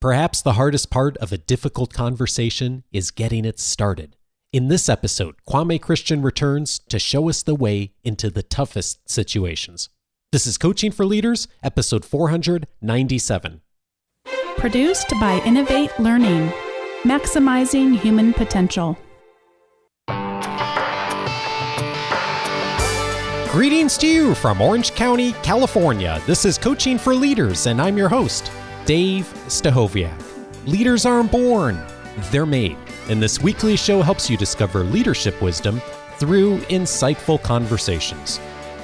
Perhaps the hardest part of a difficult conversation is getting it started. In this episode, Kwame Christian returns to show us the way into the toughest situations. This is Coaching for Leaders, episode 497. Produced by Innovate Learning, maximizing human potential. Greetings to you from Orange County, California. This is Coaching for Leaders, and I'm your host, Dave Stachowiak. Leaders aren't born, they're made. And this weekly show helps you discover leadership wisdom through insightful conversations.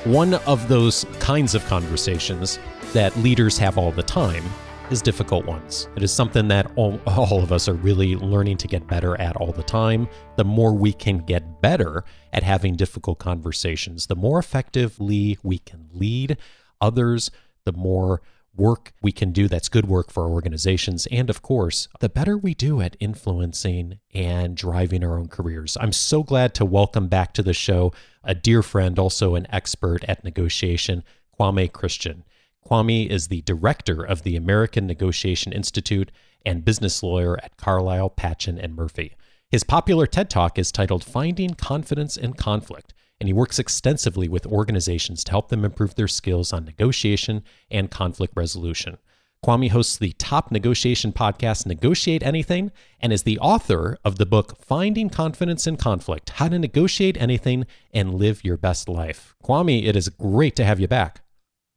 One of those kinds of conversations that leaders have all the time is difficult ones. It is something that all, all, of us are really learning to get better at all the time. The more we can get better at having difficult conversations, the more effectively we can lead others, the more work we can do that's good work for our organizations. And of course, the better we do at influencing and driving our own careers. I'm so glad to welcome back to the show a dear friend, also an expert at negotiation, Kwame Christian. Kwame is the director of the American Negotiation Institute and business lawyer at Carlile, Patchen, and Murphy. His popular TED Talk is titled Finding Confidence in Conflict and he works extensively with organizations to help them improve their skills on negotiation and conflict resolution. Kwame hosts the top negotiation podcast, Negotiate Anything, and is the author of the book Finding Confidence in Conflict How to Negotiate Anything and Live Your Best Life. Kwame, it is great to have you back.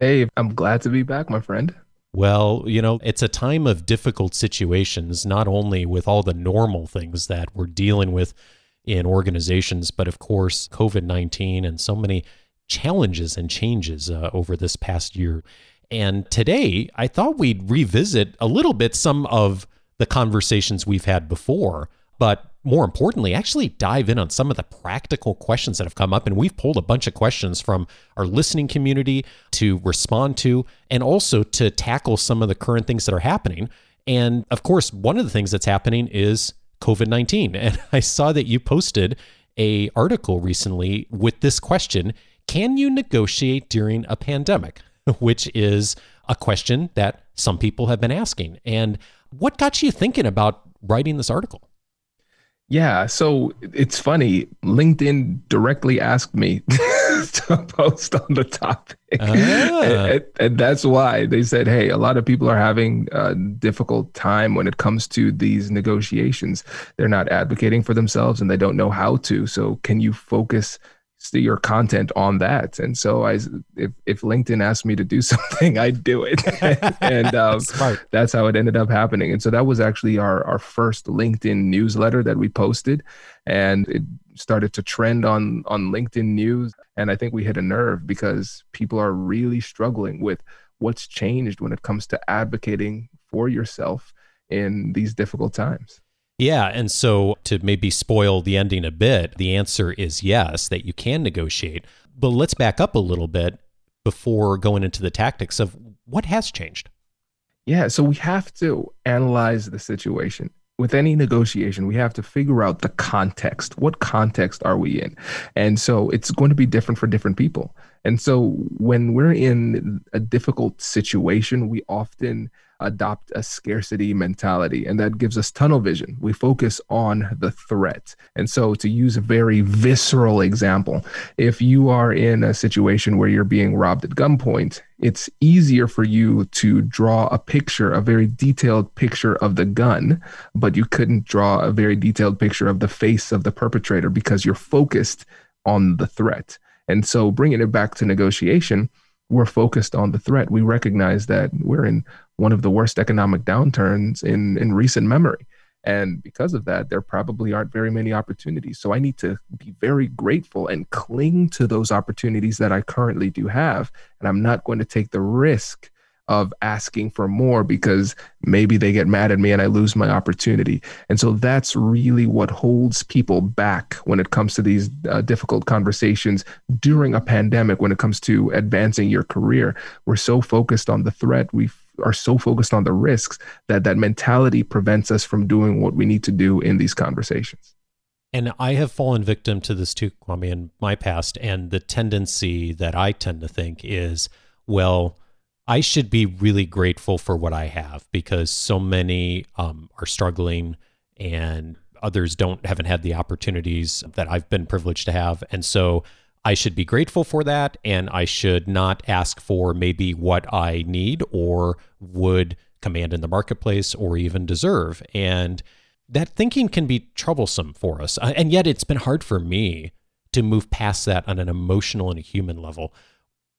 Hey, I'm glad to be back, my friend. Well, you know, it's a time of difficult situations, not only with all the normal things that we're dealing with in organizations, but of course, COVID 19 and so many challenges and changes uh, over this past year. And today, I thought we'd revisit a little bit some of the conversations we've had before, but more importantly, actually dive in on some of the practical questions that have come up. And we've pulled a bunch of questions from our listening community to respond to, and also to tackle some of the current things that are happening. And of course, one of the things that's happening is COVID 19. And I saw that you posted a article recently with this question Can you negotiate during a pandemic? Which is a question that some people have been asking. And what got you thinking about writing this article? Yeah, so it's funny. LinkedIn directly asked me to post on the topic. Ah. And, and, that's why they said, hey, a lot of people are having a difficult time when it comes to these negotiations. They're not advocating for themselves and they don't know how to. So, can you focus your content on that. And so I, if, if LinkedIn asked me to do something, I'd do it. and um, that's how it ended up happening. And so that was actually our, our first LinkedIn newsletter that we posted and it started to trend on, on LinkedIn news. And I think we hit a nerve because people are really struggling with what's changed when it comes to advocating for yourself in these difficult times. Yeah. And so to maybe spoil the ending a bit, the answer is yes, that you can negotiate. But let's back up a little bit before going into the tactics of what has changed. Yeah. So we have to analyze the situation. With any negotiation, we have to figure out the context. What context are we in? And so it's going to be different for different people. And so when we're in a difficult situation, we often adopt a scarcity mentality, and that gives us tunnel vision. We focus on the threat. And so, to use a very visceral example, if you are in a situation where you're being robbed at gunpoint, it's easier for you to draw a picture, a very detailed picture of the gun, but you couldn't draw a very detailed picture of the face of the perpetrator because you're focused on the threat. And so, bringing it back to negotiation, we're focused on the threat. We recognize that we're in one of the worst economic downturns in, in recent memory. And because of that, there probably aren't very many opportunities. So I need to be very grateful and cling to those opportunities that I currently do have. And I'm not going to take the risk of asking for more because maybe they get mad at me and I lose my opportunity. And so that's really what holds people back when it comes to these uh, difficult conversations during a pandemic, when it comes to advancing your career. We're so focused on the threat. We are so focused on the risks that that mentality prevents us from doing what we need to do in these conversations. And I have fallen victim to this too, Kwame, in my past. And the tendency that I tend to think is, well, I should be really grateful for what I have because so many um, are struggling and others don't haven't had the opportunities that I've been privileged to have. And so I should be grateful for that and I should not ask for maybe what I need or would command in the marketplace or even deserve. And that thinking can be troublesome for us. Uh, and yet it's been hard for me to move past that on an emotional and a human level.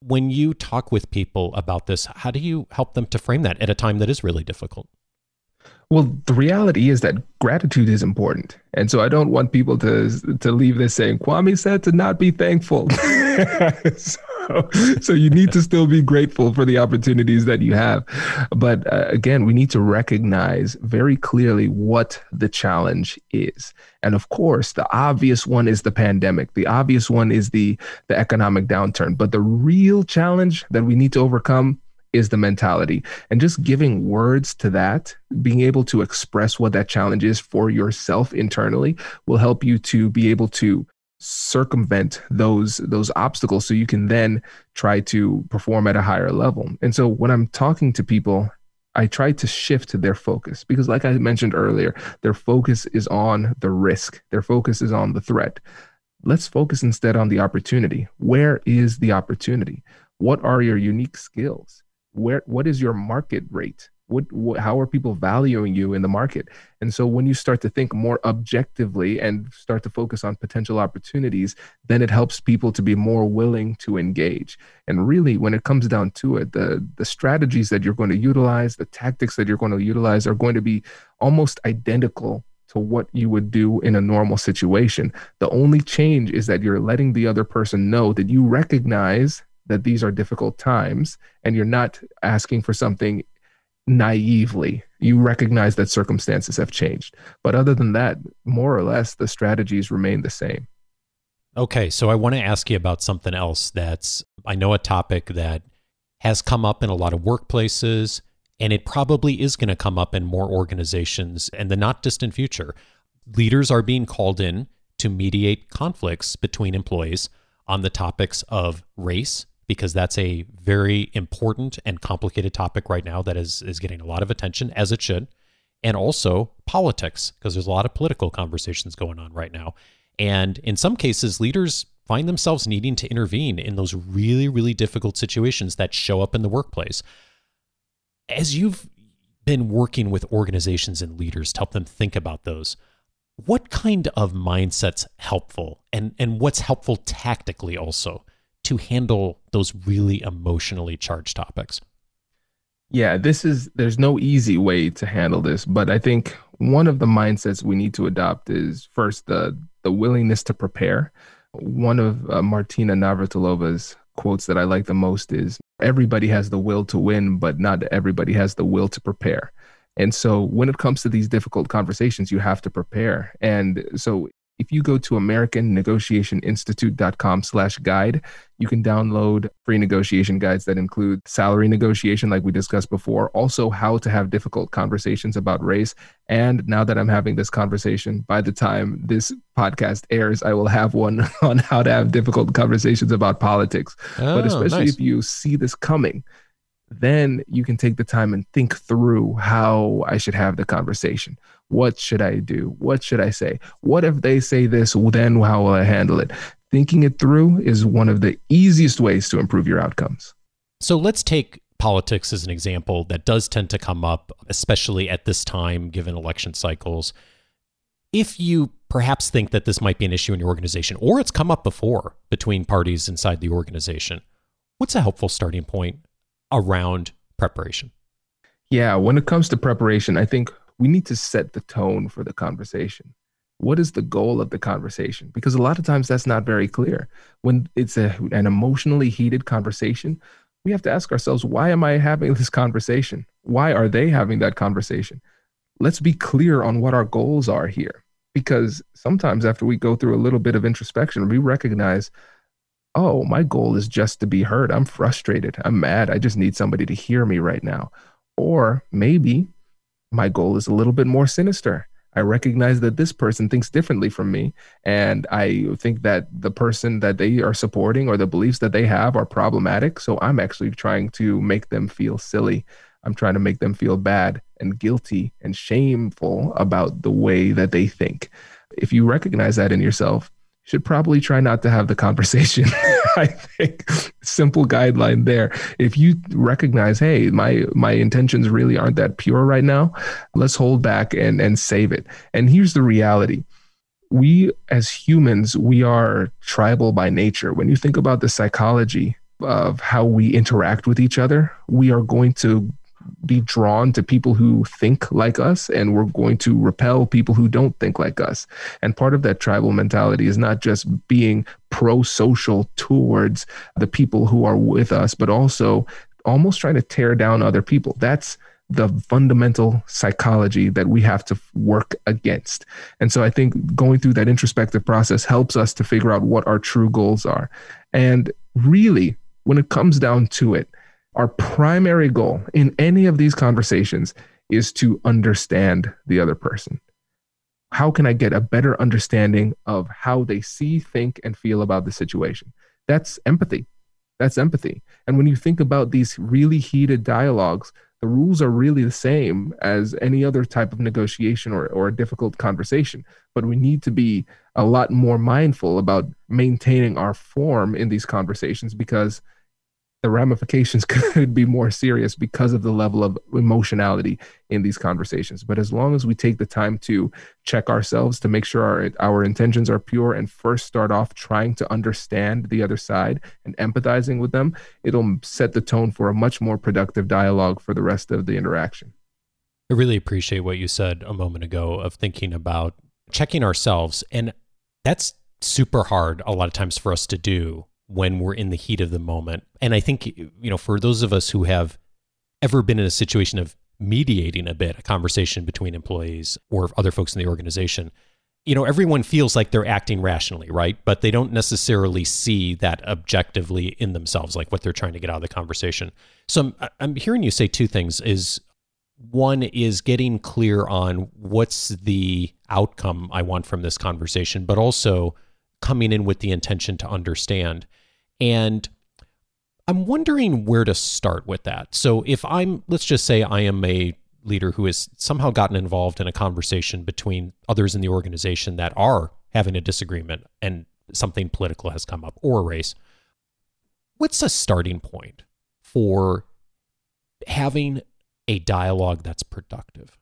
When you talk with people about this, how do you help them to frame that at a time that is really difficult? Well, the reality is that gratitude is important. And so I don't want people to to leave this saying Kwame said to not be thankful. so, so you need to still be grateful for the opportunities that you have. But uh, again, we need to recognize very clearly what the challenge is. And of course, the obvious one is the pandemic. The obvious one is the the economic downturn. But the real challenge that we need to overcome is the mentality. And just giving words to that, being able to express what that challenge is for yourself internally will help you to be able to circumvent those those obstacles so you can then try to perform at a higher level. And so when I'm talking to people, I try to shift their focus because like I mentioned earlier, their focus is on the risk. Their focus is on the threat. Let's focus instead on the opportunity. Where is the opportunity? What are your unique skills? Where what is your market rate? what, what, how are people valuing you in the market? And so when you start to think more objectively and start to focus on potential opportunities then it helps people to be more willing to engage. And really when it comes down to it the the strategies that you're going to utilize the tactics that you're going to utilize are going to be almost identical to what you would do in a normal situation. The only change is that you're letting the other person know that you recognize that these are difficult times and you're not asking for something naively. You recognize that circumstances have changed. But other than that, more or less, the strategies remain the same. Okay, so I want to ask you about something else that's, I know, a topic that has come up in a lot of workplaces, and it probably is going to come up in more organizations in the not distant future. Leaders are being called in to mediate conflicts between employees on the topics of race, because that's a very important and complicated topic right now that is is getting a lot of attention as it should and also politics because there's a lot of political conversations going on right now. And in some cases leaders find themselves needing to intervene in those really really difficult situations that show up in the workplace. As you've been working with organizations and leaders to help them think about those what kind of mindsets helpful? And and what's helpful tactically also to handle those really emotionally charged topics? Yeah, this is there's no easy way to handle this, but I think one of the mindsets we need to adopt is first the the willingness to prepare. One of uh, Martina Navratilova's quotes that I like the most is everybody has the will to win, but not everybody has the will to prepare. And so when it comes to these difficult conversations, you have to prepare. And so if you go to americannegotiationinstitute.com slash guide you can download free negotiation guides that include salary negotiation like we discussed before also how to have difficult conversations about race and now that i'm having this conversation by the time this podcast airs i will have one on how to have difficult conversations about politics oh, but especially nice. if you see this coming then you can take the time and think through how I should have the conversation. What should I do? What should I say? What if they say this? Then how will I handle it? Thinking it through is one of the easiest ways to improve your outcomes. So let's take politics as an example that does tend to come up, especially at this time, given election cycles. If you perhaps think that this might be an issue in your organization, or it's come up before between parties inside the organization, what's a helpful starting point around preparation? Yeah, when it comes to preparation, I think we need to set the tone for the conversation. What is the goal of the conversation? Because a lot of times that's not very clear. When it's a, an emotionally heated conversation, we have to ask ourselves, why am I having this conversation? Why are they having that conversation? Let's be clear on what our goals are here. Because sometimes after we go through a little bit of introspection, we recognize oh, my goal is just to be heard. I'm frustrated. I'm mad. I just need somebody to hear me right now. Or maybe my goal is a little bit more sinister. I recognize that this person thinks differently from me. And I think that the person that they are supporting or the beliefs that they have are problematic. So I'm actually trying to make them feel silly. I'm trying to make them feel bad and guilty and shameful about the way that they think. If you recognize that in yourself, should probably try not to have the conversation. I think simple guideline there. If you recognize, hey, my my intentions really aren't that pure right now, let's hold back and and save it. And here's the reality. We as humans, we are tribal by nature. When you think about the psychology of how we interact with each other, we are going to be drawn to people who think like us and we're going to repel people who don't think like us. And part of that tribal mentality is not just being pro social towards the people who are with us, but also almost trying to tear down other people. That's the fundamental psychology that we have to work against. And so I think going through that introspective process helps us to figure out what our true goals are. And really, when it comes down to it, our primary goal in any of these conversations is to understand the other person. How can I get a better understanding of how they see, think, and feel about the situation? That's empathy. That's empathy. And when you think about these really heated dialogues, the rules are really the same as any other type of negotiation or, or a difficult conversation. But we need to be a lot more mindful about maintaining our form in these conversations because the ramifications could be more serious because of the level of emotionality in these conversations. But as long as we take the time to check ourselves to make sure our, our intentions are pure and first start off trying to understand the other side and empathizing with them, it'll set the tone for a much more productive dialogue for the rest of the interaction. I really appreciate what you said a moment ago of thinking about checking ourselves. And that's super hard a lot of times for us to do when we're in the heat of the moment. And I think, you know, for those of us who have ever been in a situation of mediating a bit, a conversation between employees or other folks in the organization, you know, everyone feels like they're acting rationally, right? But they don't necessarily see that objectively in themselves, like what they're trying to get out of the conversation. So I'm, I'm hearing you say two things is one is getting clear on what's the outcome I want from this conversation, but also coming in with the intention to understand. And I'm wondering where to start with that. So if I'm, let's just say I am a leader who has somehow gotten involved in a conversation between others in the organization that are having a disagreement and something political has come up or a race. What's a starting point for having a dialogue that's productive?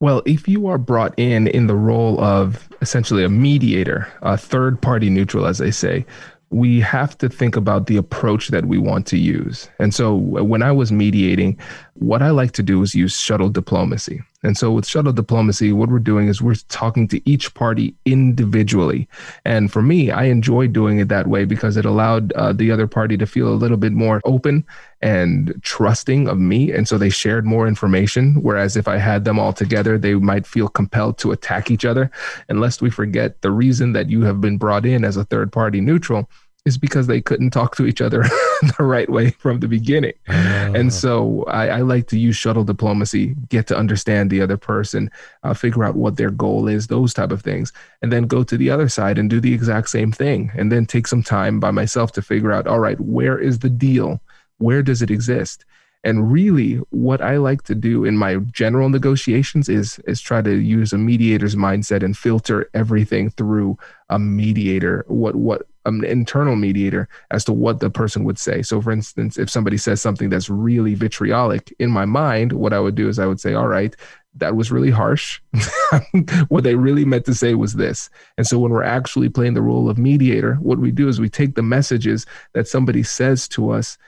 Well, if you are brought in in the role of essentially a mediator, a third party neutral, as they say, we have to think about the approach that we want to use. And so uh, when I was mediating, what I like to do is use shuttle diplomacy. And so with shuttle diplomacy, what we're doing is we're talking to each party individually. And for me, I enjoy doing it that way because it allowed uh, the other party to feel a little bit more open and trusting of me. And so they shared more information. Whereas if I had them all together, they might feel compelled to attack each other. And lest we forget, the reason that you have been brought in as a third party neutral is because they couldn't talk to each other the right way from the beginning. Uh. And so I, I, like to use shuttle diplomacy, get to understand the other person, uh, figure out what their goal is, those type of things, and then go to the other side and do the exact same thing. And then take some time by myself to figure out, all right, where is the deal? Where does it exist? And really, what I like to do in my general negotiations is is try to use a mediator's mindset and filter everything through a mediator. What what an internal mediator as to what the person would say. So, for instance, if somebody says something that's really vitriolic in my mind, what I would do is I would say, "All right, that was really harsh. what they really meant to say was this. And so when we're actually playing the role of mediator, what we do is we take the messages that somebody says to us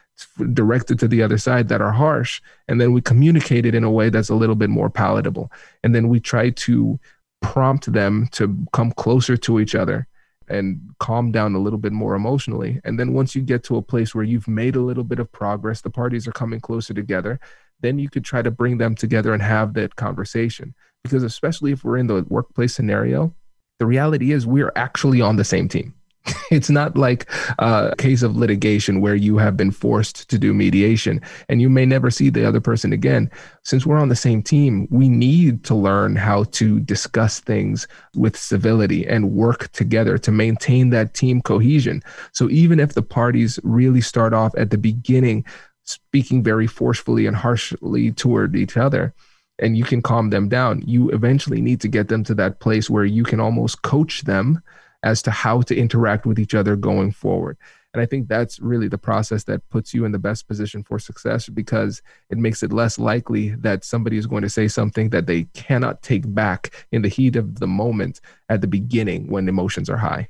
directed to the other side that are harsh and then we communicate it in a way that's a little bit more palatable. And then we try to prompt them to come closer to each other and calm down a little bit more emotionally. And then once you get to a place where you've made a little bit of progress the parties are coming closer together then you could try to bring them together and have that conversation. Because especially if we're in the workplace scenario the reality is we're actually on the same team It's not like a case of litigation where you have been forced to do mediation and you may never see the other person again. Since we're on the same team, we need to learn how to discuss things with civility and work together to maintain that team cohesion. So even if the parties really start off at the beginning speaking very forcefully and harshly toward each other, and you can calm them down, you eventually need to get them to that place where you can almost coach them as to how to interact with each other going forward. And I think that's really the process that puts you in the best position for success because it makes it less likely that somebody is going to say something that they cannot take back in the heat of the moment at the beginning when emotions are high.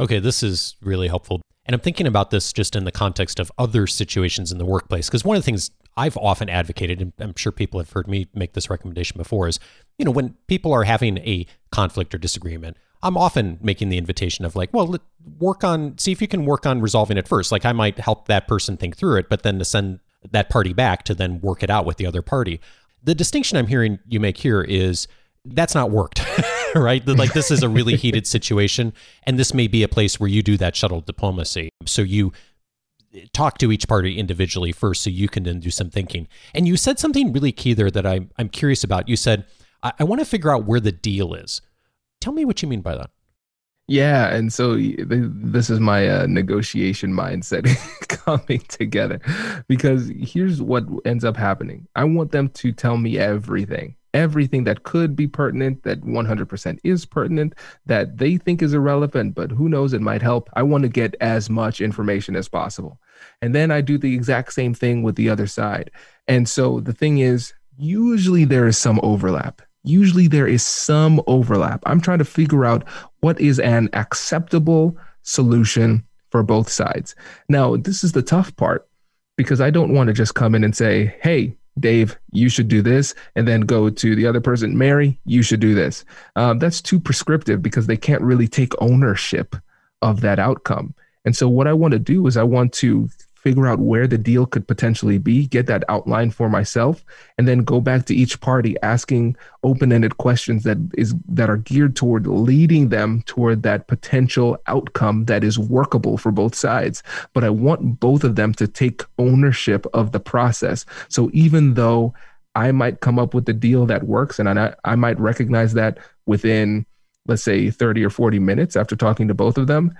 Okay, this is really helpful. And I'm thinking about this just in the context of other situations in the workplace because one of the things I've often advocated, and I'm sure people have heard me make this recommendation before, is you know when people are having a conflict or disagreement, I'm often making the invitation of like, well, work on, see if you can work on resolving it first. Like I might help that person think through it, but then to send that party back to then work it out with the other party. The distinction I'm hearing you make here is that's not worked, right? Like this is a really heated situation, and this may be a place where you do that shuttle diplomacy. So you eh, talk to each party individually first, so you can then do some thinking. And you said something really key there that I'm I'm curious about. You said I, I want to figure out where the deal is. Tell me what you mean by that. Yeah, and so this is my uh, negotiation mindset coming together because here's what ends up happening. I want them to tell me everything, everything that could be pertinent, that 100% is pertinent, that they think is irrelevant, but who knows, it might help. I want to get as much information as possible. And then I do the exact same thing with the other side. And so the thing is, usually there is some overlap usually there is some overlap. I'm trying to figure out what is an acceptable solution for both sides. Now, this is the tough part because I don't want to just come in and say, hey, Dave, you should do this, and then go to the other person, Mary, you should do this. Um, that's too prescriptive because they can't really take ownership of that outcome. And so, what I want to do is, I want to figure out where the deal could potentially be, get that outline for myself, and then go back to each party asking open-ended questions that is that are geared toward leading them toward that potential outcome that is workable for both sides. But I want both of them to take ownership of the process. So even though I might come up with the deal that works and I, I might recognize that within let's say 30 or 40 minutes after talking to both of them,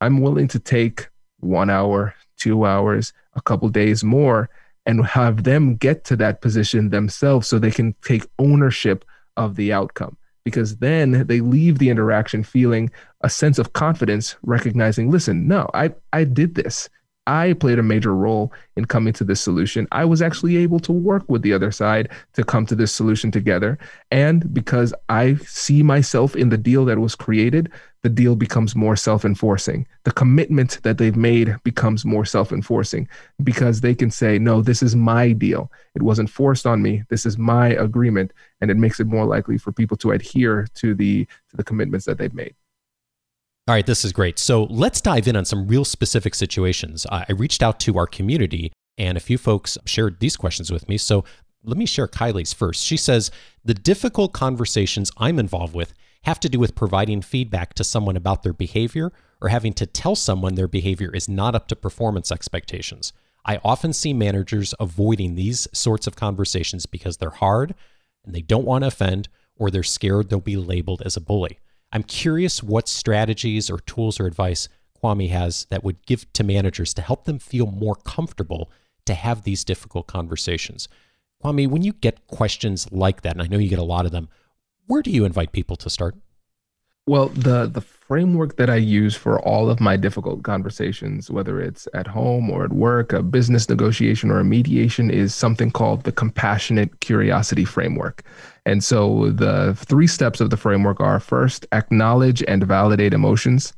I'm willing to take one hour, two hours, a couple days more, and have them get to that position themselves so they can take ownership of the outcome. Because then they leave the interaction feeling a sense of confidence, recognizing, listen, no, I, I did this. I played a major role in coming to this solution. I was actually able to work with the other side to come to this solution together. And because I see myself in the deal that was created, the deal becomes more self enforcing. The commitment that they've made becomes more self enforcing because they can say, no, this is my deal. It wasn't forced on me. This is my agreement. And it makes it more likely for people to adhere to the, to the commitments that they've made. All right, this is great. So let's dive in on some real specific situations. I reached out to our community and a few folks shared these questions with me. So let me share Kylie's first. She says, The difficult conversations I'm involved with have to do with providing feedback to someone about their behavior or having to tell someone their behavior is not up to performance expectations. I often see managers avoiding these sorts of conversations because they're hard and they don't want to offend or they're scared they'll be labeled as a bully. I'm curious what strategies or tools or advice Kwame has that would give to managers to help them feel more comfortable to have these difficult conversations. Kwame, when you get questions like that, and I know you get a lot of them, where do you invite people to start? Well, the the framework that I use for all of my difficult conversations, whether it's at home or at work, a business negotiation or a mediation, is something called the compassionate curiosity framework. And so the three steps of the framework are first, acknowledge and validate emotions.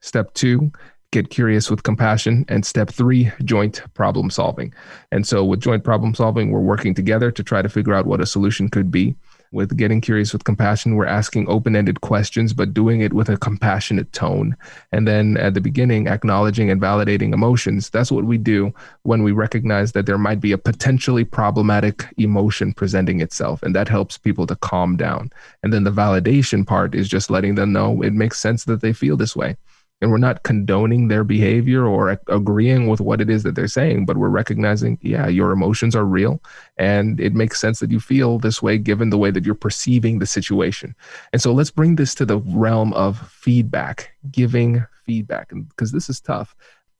Step two, get curious with compassion. And step three, joint problem solving. And so with joint problem solving, we're working together to try to figure out what a solution could be with getting curious with compassion, we're asking open ended questions, but doing it with a compassionate tone. And then at the beginning, acknowledging and validating emotions. That's what we do when we recognize that there might be a potentially problematic emotion presenting itself. And that helps people to calm down. And then the validation part is just letting them know it makes sense that they feel this way. And we're not condoning their behavior or agreeing with what it is that they're saying but we're recognizing yeah your emotions are real and it makes sense that you feel this way given the way that you're perceiving the situation. And so let's bring this to the realm of feedback giving feedback because this is tough.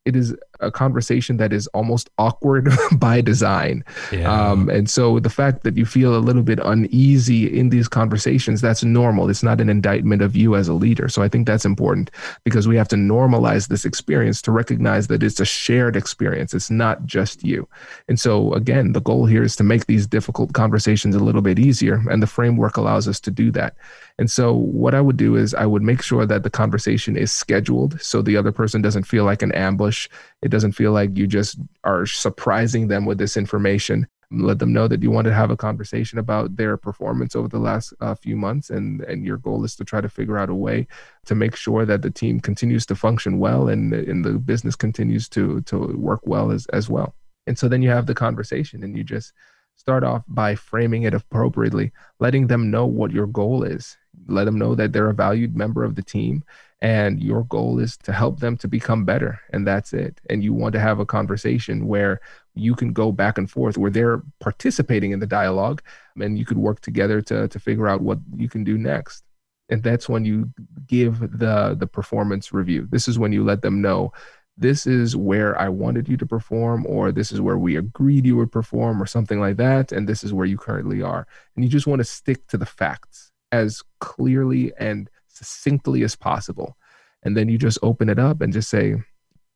It is a conversation that is almost awkward by design. Yeah. Um, and so the fact that you feel a little bit uneasy in these conversations, that's normal. It's not an indictment of you as a leader. So I think that's important because we have to normalize this experience to recognize that it's a shared experience. It's not just you. And so again, the goal here is to make these difficult conversations a little bit easier. And the framework allows us to do that. And so what I would do is I would make sure that the conversation is scheduled so the other person doesn't feel like an ambush. It doesn't feel like you just are surprising them with this information. Let them know that you want to have a conversation about their performance over the last uh, few months, and and your goal is to try to figure out a way to make sure that the team continues to function well and and the business continues to to work well as as well. And so then you have the conversation, and you just start off by framing it appropriately, letting them know what your goal is let them know that they're a valued member of the team and your goal is to help them to become better and that's it and you want to have a conversation where you can go back and forth where they're participating in the dialogue and you could work together to to figure out what you can do next and that's when you give the the performance review this is when you let them know this is where I wanted you to perform, or this is where we agreed you would perform, or something like that. And this is where you currently are. And you just want to stick to the facts as clearly and succinctly as possible. And then you just open it up and just say,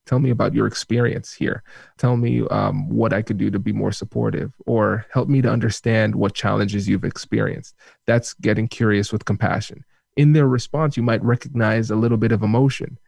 Tell me about your experience here. Tell me um, what I could do to be more supportive, or help me to understand what challenges you've experienced. That's getting curious with compassion. In their response, you might recognize a little bit of emotion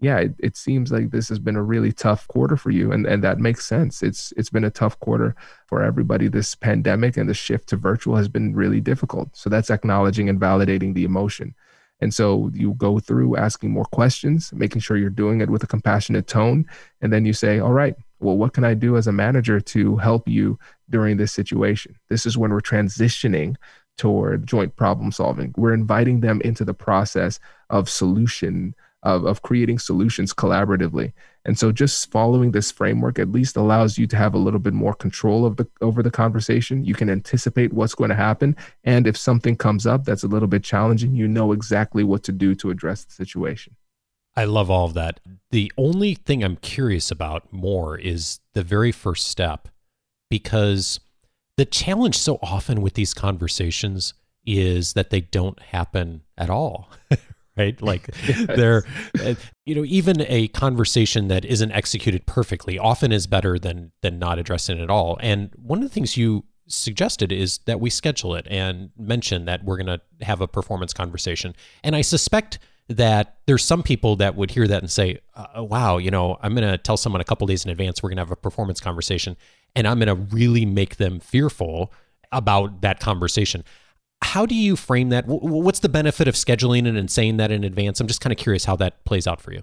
yeah, it, it, seems like this has been a really tough quarter for you, and and that makes sense. It's it's been a tough quarter for everybody. This pandemic and the shift to virtual has been really difficult. So that's acknowledging and validating the emotion. And so you go through asking more questions, making sure you're doing it with a compassionate tone, and then you say, "All right, well, what can I do as a manager to help you during this situation?" This is when we're transitioning toward joint problem solving. We're inviting them into the process of solution of, of creating solutions collaboratively. And so just following this framework at least allows you to have a little bit more control of the over the conversation. You can anticipate what's going to happen. And if something comes up that's a little bit challenging, you know exactly what to do to address the situation. I love all of that. The only thing I'm curious about more is the very first step because the challenge so often with these conversations is that they don't happen at all, right? Like yes. they're, uh, you know, even a conversation that isn't executed perfectly often is better than than not addressing it at all. And one of the things you suggested is that we schedule it and mention that we're going to have a performance conversation. And I suspect that there's some people that would hear that and say, uh, "Wow, you know, I'm going to tell someone a couple days in advance we're going to have a performance conversation, and I'm going to really make them fearful about that conversation." How do you frame that? What's the benefit of scheduling it and saying that in advance? I'm just kind of curious how that plays out for you.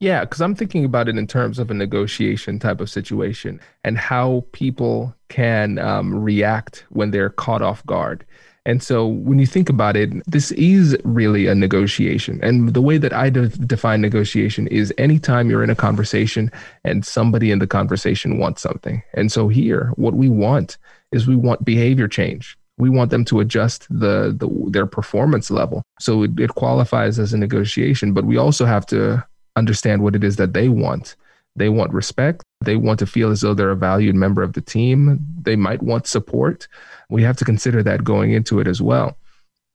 Yeah, because I'm thinking about it in terms of a negotiation type of situation and how people can um, react when they're caught off guard. And so when you think about it, this is really a negotiation. And the way that I de- define negotiation is anytime you're in a conversation and somebody in the conversation wants something. And so here, what we want is we want behavior change we want them to adjust the, the their performance level. So it, it qualifies as a negotiation but we also have to understand what it is that they want. They want respect. They want to feel as though they're a valued member of the team. They might want support. We have to consider that going into it as well.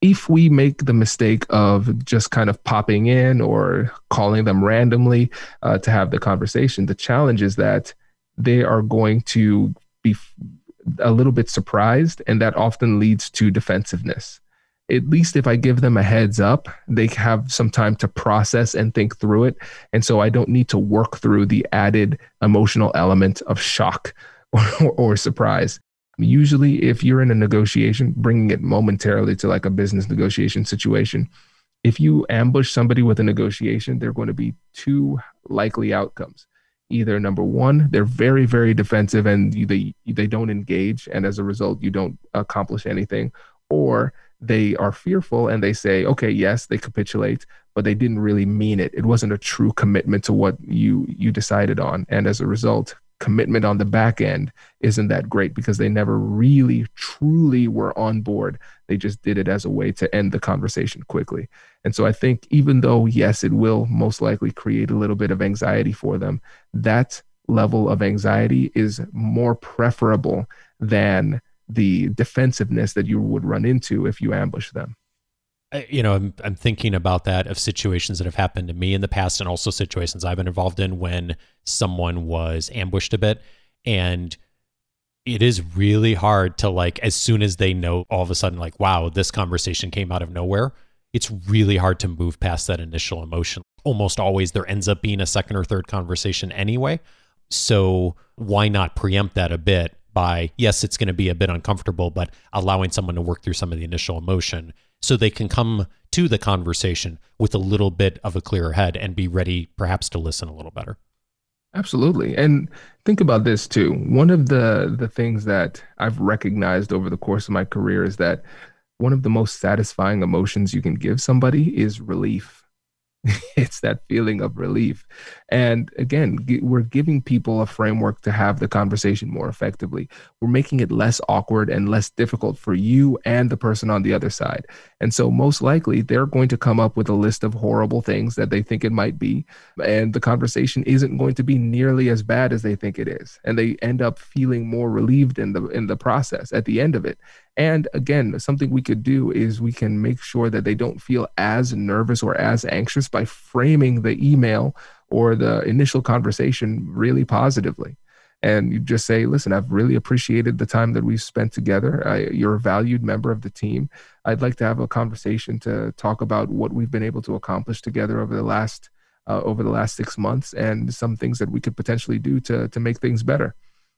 If we make the mistake of just kind of popping in or calling them randomly uh, to have the conversation the challenge is that they are going to be a little bit surprised, and that often leads to defensiveness. At least if I give them a heads up, they have some time to process and think through it. And so I don't need to work through the added emotional element of shock or, or surprise. Usually, if you're in a negotiation, bringing it momentarily to like a business negotiation situation, if you ambush somebody with a negotiation, there are going to be two likely outcomes either number one they're very very defensive and they they don't engage and as a result you don't accomplish anything or they are fearful and they say, okay, yes, they capitulate, but they didn't really mean it. It wasn't a true commitment to what you you decided on, and as a result, commitment on the back end isn't that great because they never really truly were on board. They just did it as a way to end the conversation quickly. And so I think even though yes, it will most likely create a little bit of anxiety for them, that level of anxiety is more preferable than the defensiveness that you would run into if you ambush them you know, I'm, I'm thinking about that of situations that have happened to me in the past and also situations I've been involved in when someone was ambushed a bit. And it is really hard to like, as soon as they know all of a sudden, like, wow, this conversation came out of nowhere, it's really hard to move past that initial emotion. Almost always there ends up being a second or third conversation anyway. So why not preempt that a bit by, yes, it's going to be a bit uncomfortable, but allowing someone to work through some of the initial emotion so they can come to the conversation with a little bit of a clearer head and be ready perhaps to listen a little better. Absolutely. And think about this too. One of the the things that I've recognized over the course of my career is that one of the most satisfying emotions you can give somebody is relief. it's that feeling of relief. And again, g- we're giving people a framework to have the conversation more effectively. We're making it less awkward and less difficult for you and the person on the other side. And so, most likely, they're going to come up with a list of horrible things that they think it might be. And the conversation isn't going to be nearly as bad as they think it is. And they end up feeling more relieved in the in the process at the end of it. And again, something we could do is we can make sure that they don't feel as nervous or as anxious by framing the email or the initial conversation really positively. And you just say, listen, I've really appreciated the time that we've spent together. I, you're a valued member of the team. I'd like to have a conversation to talk about what we've been able to accomplish together over the last uh, over the last six months and some things that we could potentially do to to make things better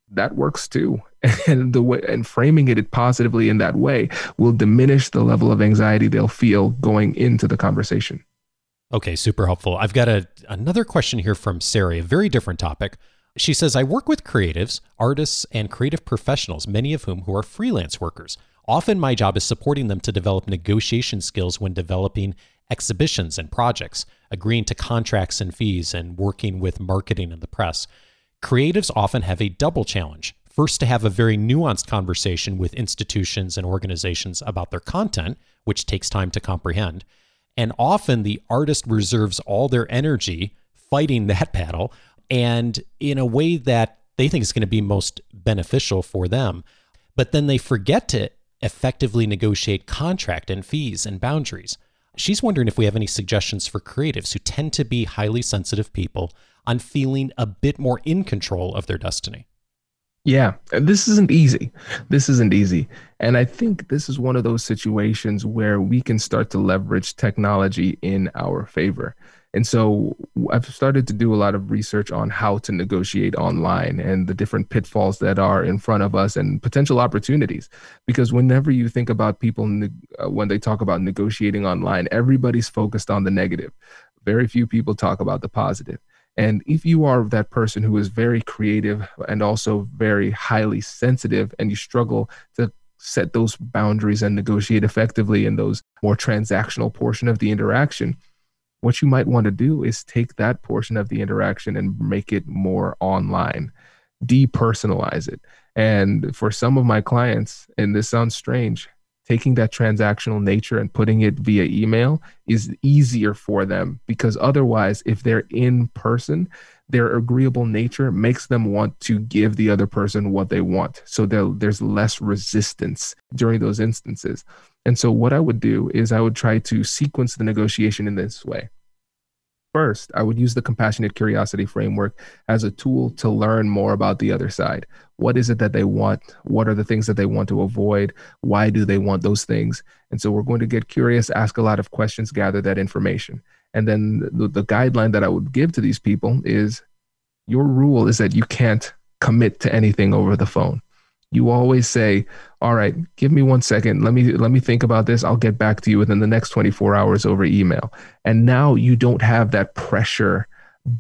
that works too and the way and framing it positively in that way will diminish the level of anxiety they'll feel going into the conversation okay super helpful i've got a another question here from sarah a very different topic she says i work with creatives artists and creative professionals many of whom who are freelance workers often my job is supporting them to develop negotiation skills when developing exhibitions and projects agreeing to contracts and fees and working with marketing and the press creatives often have a double challenge. First, to have a very nuanced conversation with institutions and organizations about their content, which takes time to comprehend. And often the artist reserves all their energy fighting that battle and in a way that they think is going to be most beneficial for them. But then they forget to effectively negotiate contract and fees and boundaries. She's wondering if we have any suggestions for creatives who tend to be highly sensitive people on feeling a bit more in control of their destiny. Yeah, this isn't easy. This isn't easy. And I think this is one of those situations where we can start to leverage technology in our favor. And so I've started to do a lot of research on how to negotiate online and the different pitfalls that are in front of us and potential opportunities. Because whenever you think about people uh, when they talk about negotiating online, everybody's focused on the negative. Very few people talk about the positive. And if you are that person who is very creative and also very highly sensitive, and you struggle to set those boundaries and negotiate effectively in those more transactional portion of the interaction, what you might want to do is take that portion of the interaction and make it more online, depersonalize it. And for some of my clients, and this sounds strange, taking that transactional nature and putting it via email is easier for them because otherwise if they're in person their agreeable nature makes them want to give the other person what they want. So there's less resistance during those instances. And so what i would do is i would try to sequence the negotiation in this way First, I would use the compassionate curiosity framework as a tool to learn more about the other side. What is it that they want? What are the things that they want to avoid? Why do they want those things? And so we're going to get curious, ask a lot of questions, gather that information. And then the, the guideline that I would give to these people is your rule is that you can't commit to anything over the phone you always say all right give me one second. Let me let me think about this. I'll get back to you within the next 24 hours over email. And now you don't have that pressure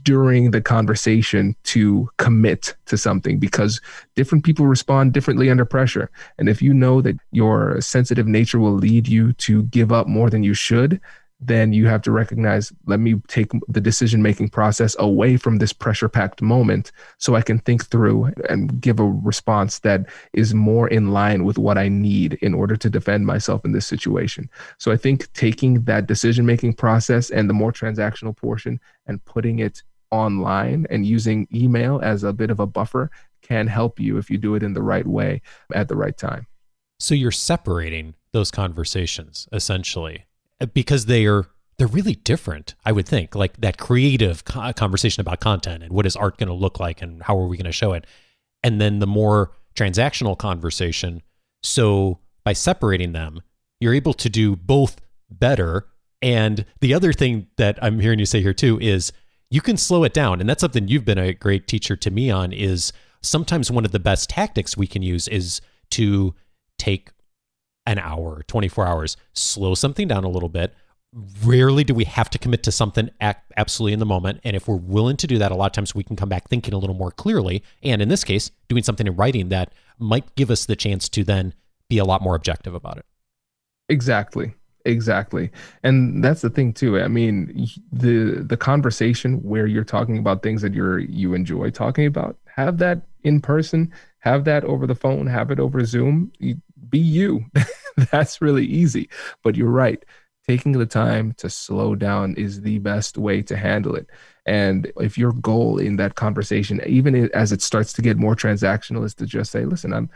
during the conversation to commit to something because different people respond differently under pressure. And if you know that your sensitive nature will lead you to give up more than you should, then you have to recognize let me take the decision making process away from this pressure packed moment so I can think through and give a response that is more in line with what I need in order to defend myself in this situation. So I think taking that decision making process and the more transactional portion and putting it online and using email as a bit of a buffer can help you if you do it in the right way at the right time. So you're separating those conversations essentially because they are they're really different i would think. Like that creative co- conversation about content and what is art going to look like and how are we going to show it. And then the more transactional conversation. So by separating them you're able to do both better. And the other thing that i'm hearing you say here too is you can slow it down. And that's something you've been a great teacher to me on is sometimes one of the best tactics we can use is to take an hour, 24 hours, slow something down a little bit. Rarely do we have to commit to something absolutely in the moment. And if we're willing to do that, a lot of times we can come back thinking a little more clearly. And in this case, doing something in writing that might give us the chance to then be a lot more objective about it. Exactly exactly and that's the thing too i mean the the conversation where you're talking about things that you're you enjoy talking about have that in person have that over the phone have it over zoom be you. That's really easy. But you're right. Taking the time to slow down is the best way to handle it. And if your goal in that conversation, even as it starts to get more transactional, is to just say, listen, I'm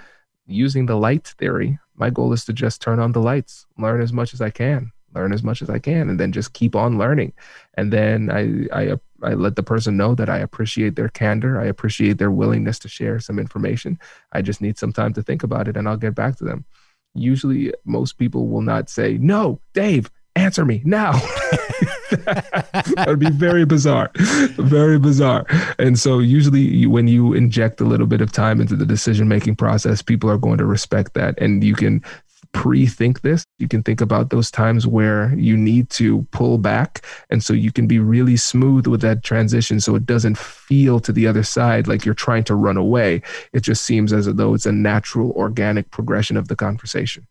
using the light theory. My goal is to just turn on the lights, learn as much as I can, learn as much as I can, and then just keep on learning. And then I, I I let the person know that I appreciate their candor. I appreciate their willingness to share some information. I just need some time to think about it and I'll get back to them. Usually, most people will not say, No, Dave, answer me now. that would be very bizarre, very bizarre. And so, usually, when you inject a little bit of time into the decision making process, people are going to respect that. And you can pre think this. You can think about those times where you need to pull back. And so you can be really smooth with that transition so it doesn't feel to the other side like you're trying to run away. It just seems as though it's a natural, organic progression of the conversation.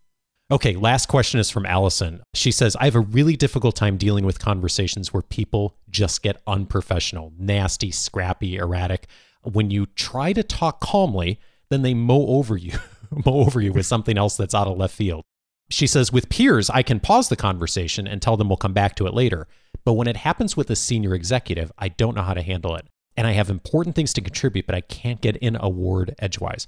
Okay, last question is from Allison. She says, I have a really difficult time dealing with conversations where people just get unprofessional, nasty, scrappy, erratic. When you try to talk calmly, then they mow over you. mow over you with something else that's out of left field. She says, with peers, I can pause the conversation and tell them we'll come back to it later. But when it happens with a senior executive, I don't know how to handle it. And I have important things to contribute, but I can't get in a word edgewise.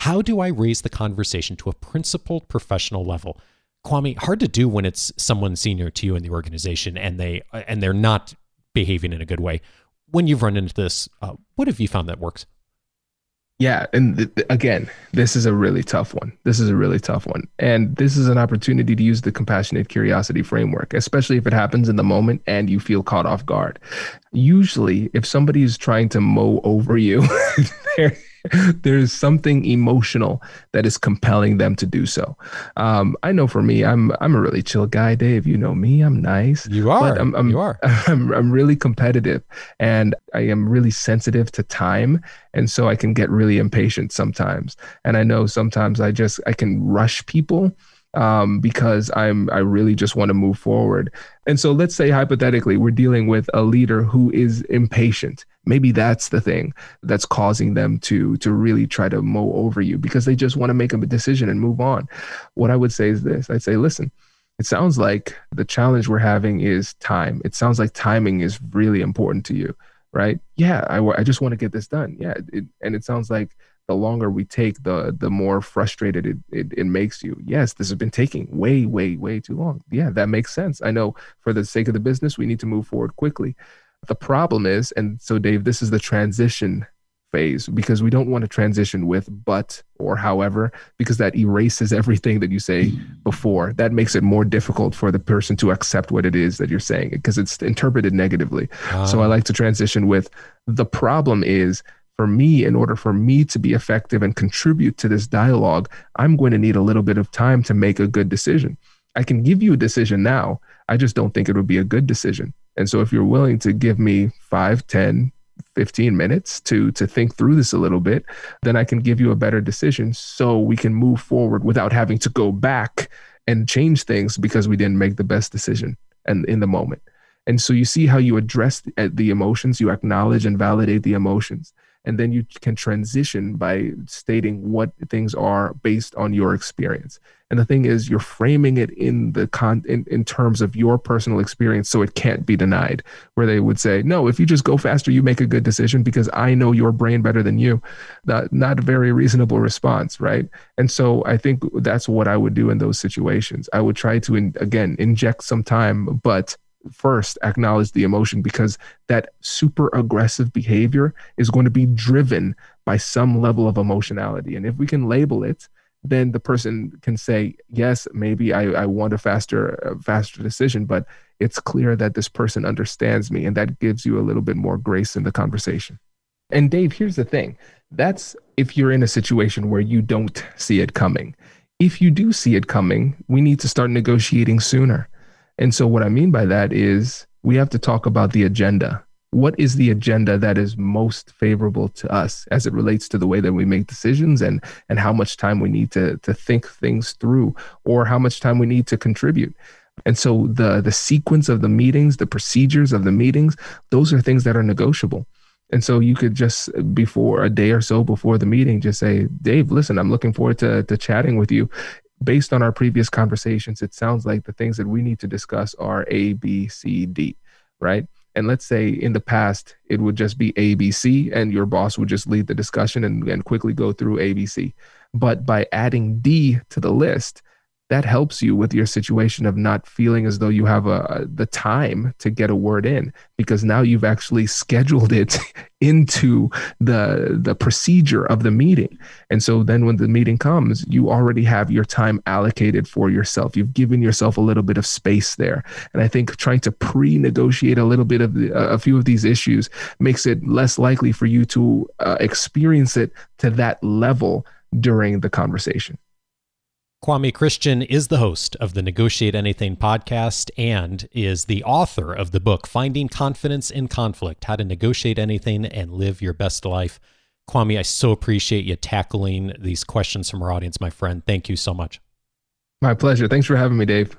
How do I raise the conversation to a principled professional level? Kwame, hard to do when it's someone senior to you in the organization and they and they're not behaving in a good way. When you've run into this, uh, what have you found that works? Yeah, and th- again, this is a really tough one. This is a really tough one. And this is an opportunity to use the compassionate curiosity framework, especially if it happens in the moment and you feel caught off guard. Usually, if somebody is trying to mow over you, there's something emotional that is compelling them to do so. Um, I know for me, I'm I'm a really chill guy, Dave. You know me, I'm nice. You are. I'm, I'm, you are. I'm, I'm really competitive, and I am really sensitive to time, and so I can get really impatient sometimes. And I know sometimes I just I can rush people um, because I'm I really just want to move forward. And so let's say hypothetically we're dealing with a leader who is impatient. Maybe that's the thing that's causing them to to really try to mow over you because they just want to make a decision and move on. What I would say is this: I'd say, listen. It sounds like the challenge we're having is time. It sounds like timing is really important to you, right? Yeah, I, I just want to get this done. Yeah, it, and it sounds like the longer we take, the the more frustrated it, it, it makes you. Yes, this has been taking way, way, way too long. Yeah, that makes sense. I know for the sake of the business, we need to move forward quickly. The problem is, and so Dave, this is the transition phase because we don't want to transition with but or however because that erases everything that you say before that makes it more difficult for the person to accept what it is that you're saying because it's interpreted negatively so i ah. like to transition with the problem is for me, in order for me to be effective and contribute to this dialogue, I'm going to need a little bit of time to make a good decision. I can give you a decision now. I just don't think it would be a good decision. And so if you're willing to give me five, ten, 15 minutes to to think through this a little bit then i can give you a better decision so we can move forward without having to go back and change things because we didn't make the best decision and in the moment and so you see how you address the emotions you acknowledge and validate the emotions and then you can transition by stating what things are based on your experience. And the thing is you're framing it in the con in, in terms of your personal experience so it can't be denied where they would say no if you just go faster you make a good decision because i know your brain better than you. Not not a very reasonable response right? And so i think that's what i would do in those situations. I would try to in, again inject some time but first acknowledge the emotion because that super aggressive behavior is going to be driven by some level of emotionality. And if we can label it, then the person can say, yes, maybe I, I want a faster, a faster decision, but it's clear that this person understands me. And that gives you a little bit more grace in the conversation. And Dave, here's the thing that's if you're in a situation where you don't see it coming. If you do see it coming, we need to start negotiating sooner and so, what I mean by that is we have to talk about the agenda. What is the agenda that is most favorable to us as it relates to the way that we make decisions and, and how much time we need to, to think things through or how much time we need to contribute? And so the the sequence of the meetings, the procedures of the meetings, those are things that are negotiable. And so you could just before a day or so before the meeting, just say, Dave, listen, I'm looking forward to, to chatting with you based on our previous conversations, it sounds like the things that we need to discuss are A, B, C, D, right? And let's say in the past, it would just be ABC, and your boss would just lead the discussion and, and quickly go through ABC. But by adding D to the list, that helps you with your situation of not feeling as though you have a, the time to get a word in because now you've actually scheduled it into the the procedure of the meeting. And so then when the meeting comes you already have your time allocated for yourself. You've given yourself a little bit of space there. And i think trying to pre-negotiate a little bit of the, a few of these issues makes it less likely for you to uh, experience it to that level during the conversation Kwame Christian is the host of the Negotiate Anything podcast and is the author of the book Finding Confidence in Conflict How to Negotiate Anything and Live Your Best Life. Kwame, I so appreciate you tackling these questions from our audience, my friend. Thank you so much. My pleasure. Thanks for having me, Dave.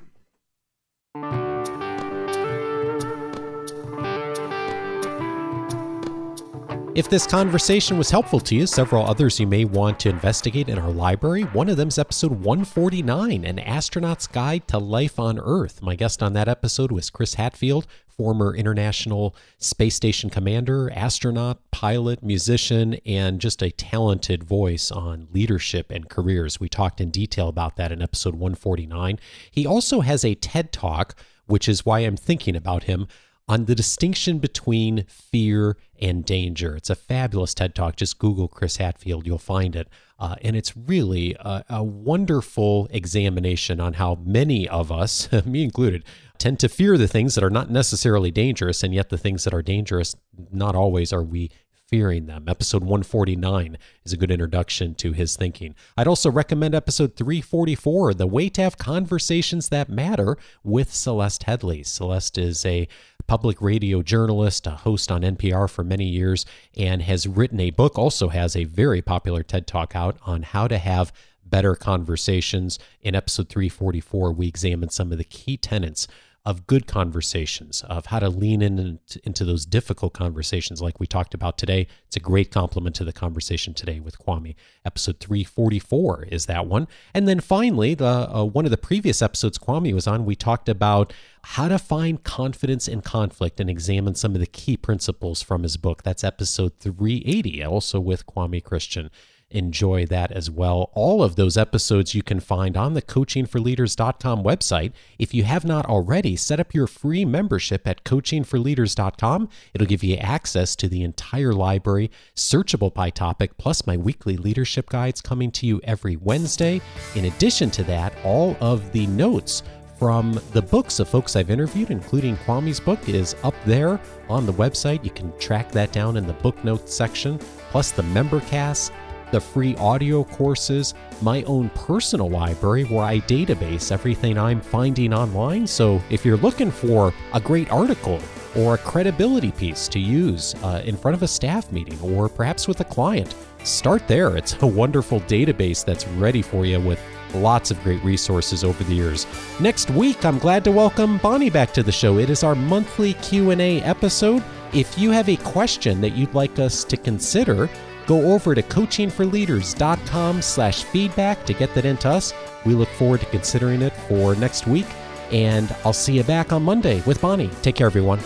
If this conversation was helpful to you, several others you may want to investigate in our library. One of them is episode 149 An Astronaut's Guide to Life on Earth. My guest on that episode was Chris Hadfield, former International Space Station commander, astronaut, pilot, musician, and just a talented voice on leadership and careers. We talked in detail about that in episode 149. He also has a TED Talk, which is why I'm thinking about him on the distinction between fear and danger. It's a fabulous TED Talk. Just Google Chris Hadfield, you'll find it. Uh, and it's really a, a, wonderful examination on how many of us, me included, tend to fear the things that are not necessarily dangerous, and yet the things that are dangerous, not always are we fearing them. Episode 149 is a good introduction to his thinking. I'd also recommend episode 344, The Way to Have Conversations That Matter, with Celeste Headlee. Celeste is a public radio journalist, a host on NPR for many years, and has written a book, also has a very popular TED Talk out on how to have better conversations. In episode 344, we examine some of the key tenets of good conversations, of how to lean in into those difficult conversations like we talked about today. It's a great complement to the conversation today with Kwame. Episode 344 is that one. And then finally, the uh, one of the previous episodes Kwame was on, we talked about how to find confidence in conflict and examine some of the key principles from his book. That's episode 380, also with Kwame Christian enjoy that as well. All of those episodes you can find on the coachingforleaders.com website. If you have not already, set up your free membership at coachingforleaders.com. It'll give you access to the entire library, searchable by topic, plus my weekly leadership guides coming to you every Wednesday. In addition to that, all of the notes from the books of folks I've interviewed, including Kwame's book, is up there on the website. You can track that down in the book notes section, plus the member cast the free audio courses, my own personal library where I database everything I'm finding online. So if you're looking for a great article or a credibility piece to use uh, in front of a staff meeting or perhaps with a client, start there. It's a wonderful database that's ready for you with lots of great resources over the years. Next week, I'm glad to welcome Bonnie back to the show. It is our monthly Q&A episode. If you have a question that you'd like us to consider, go over to coachingforleaders.com slash feedback to get that into us. We look forward to considering it for next week. And I'll see you back on Monday with Bonnie. Take care, everyone.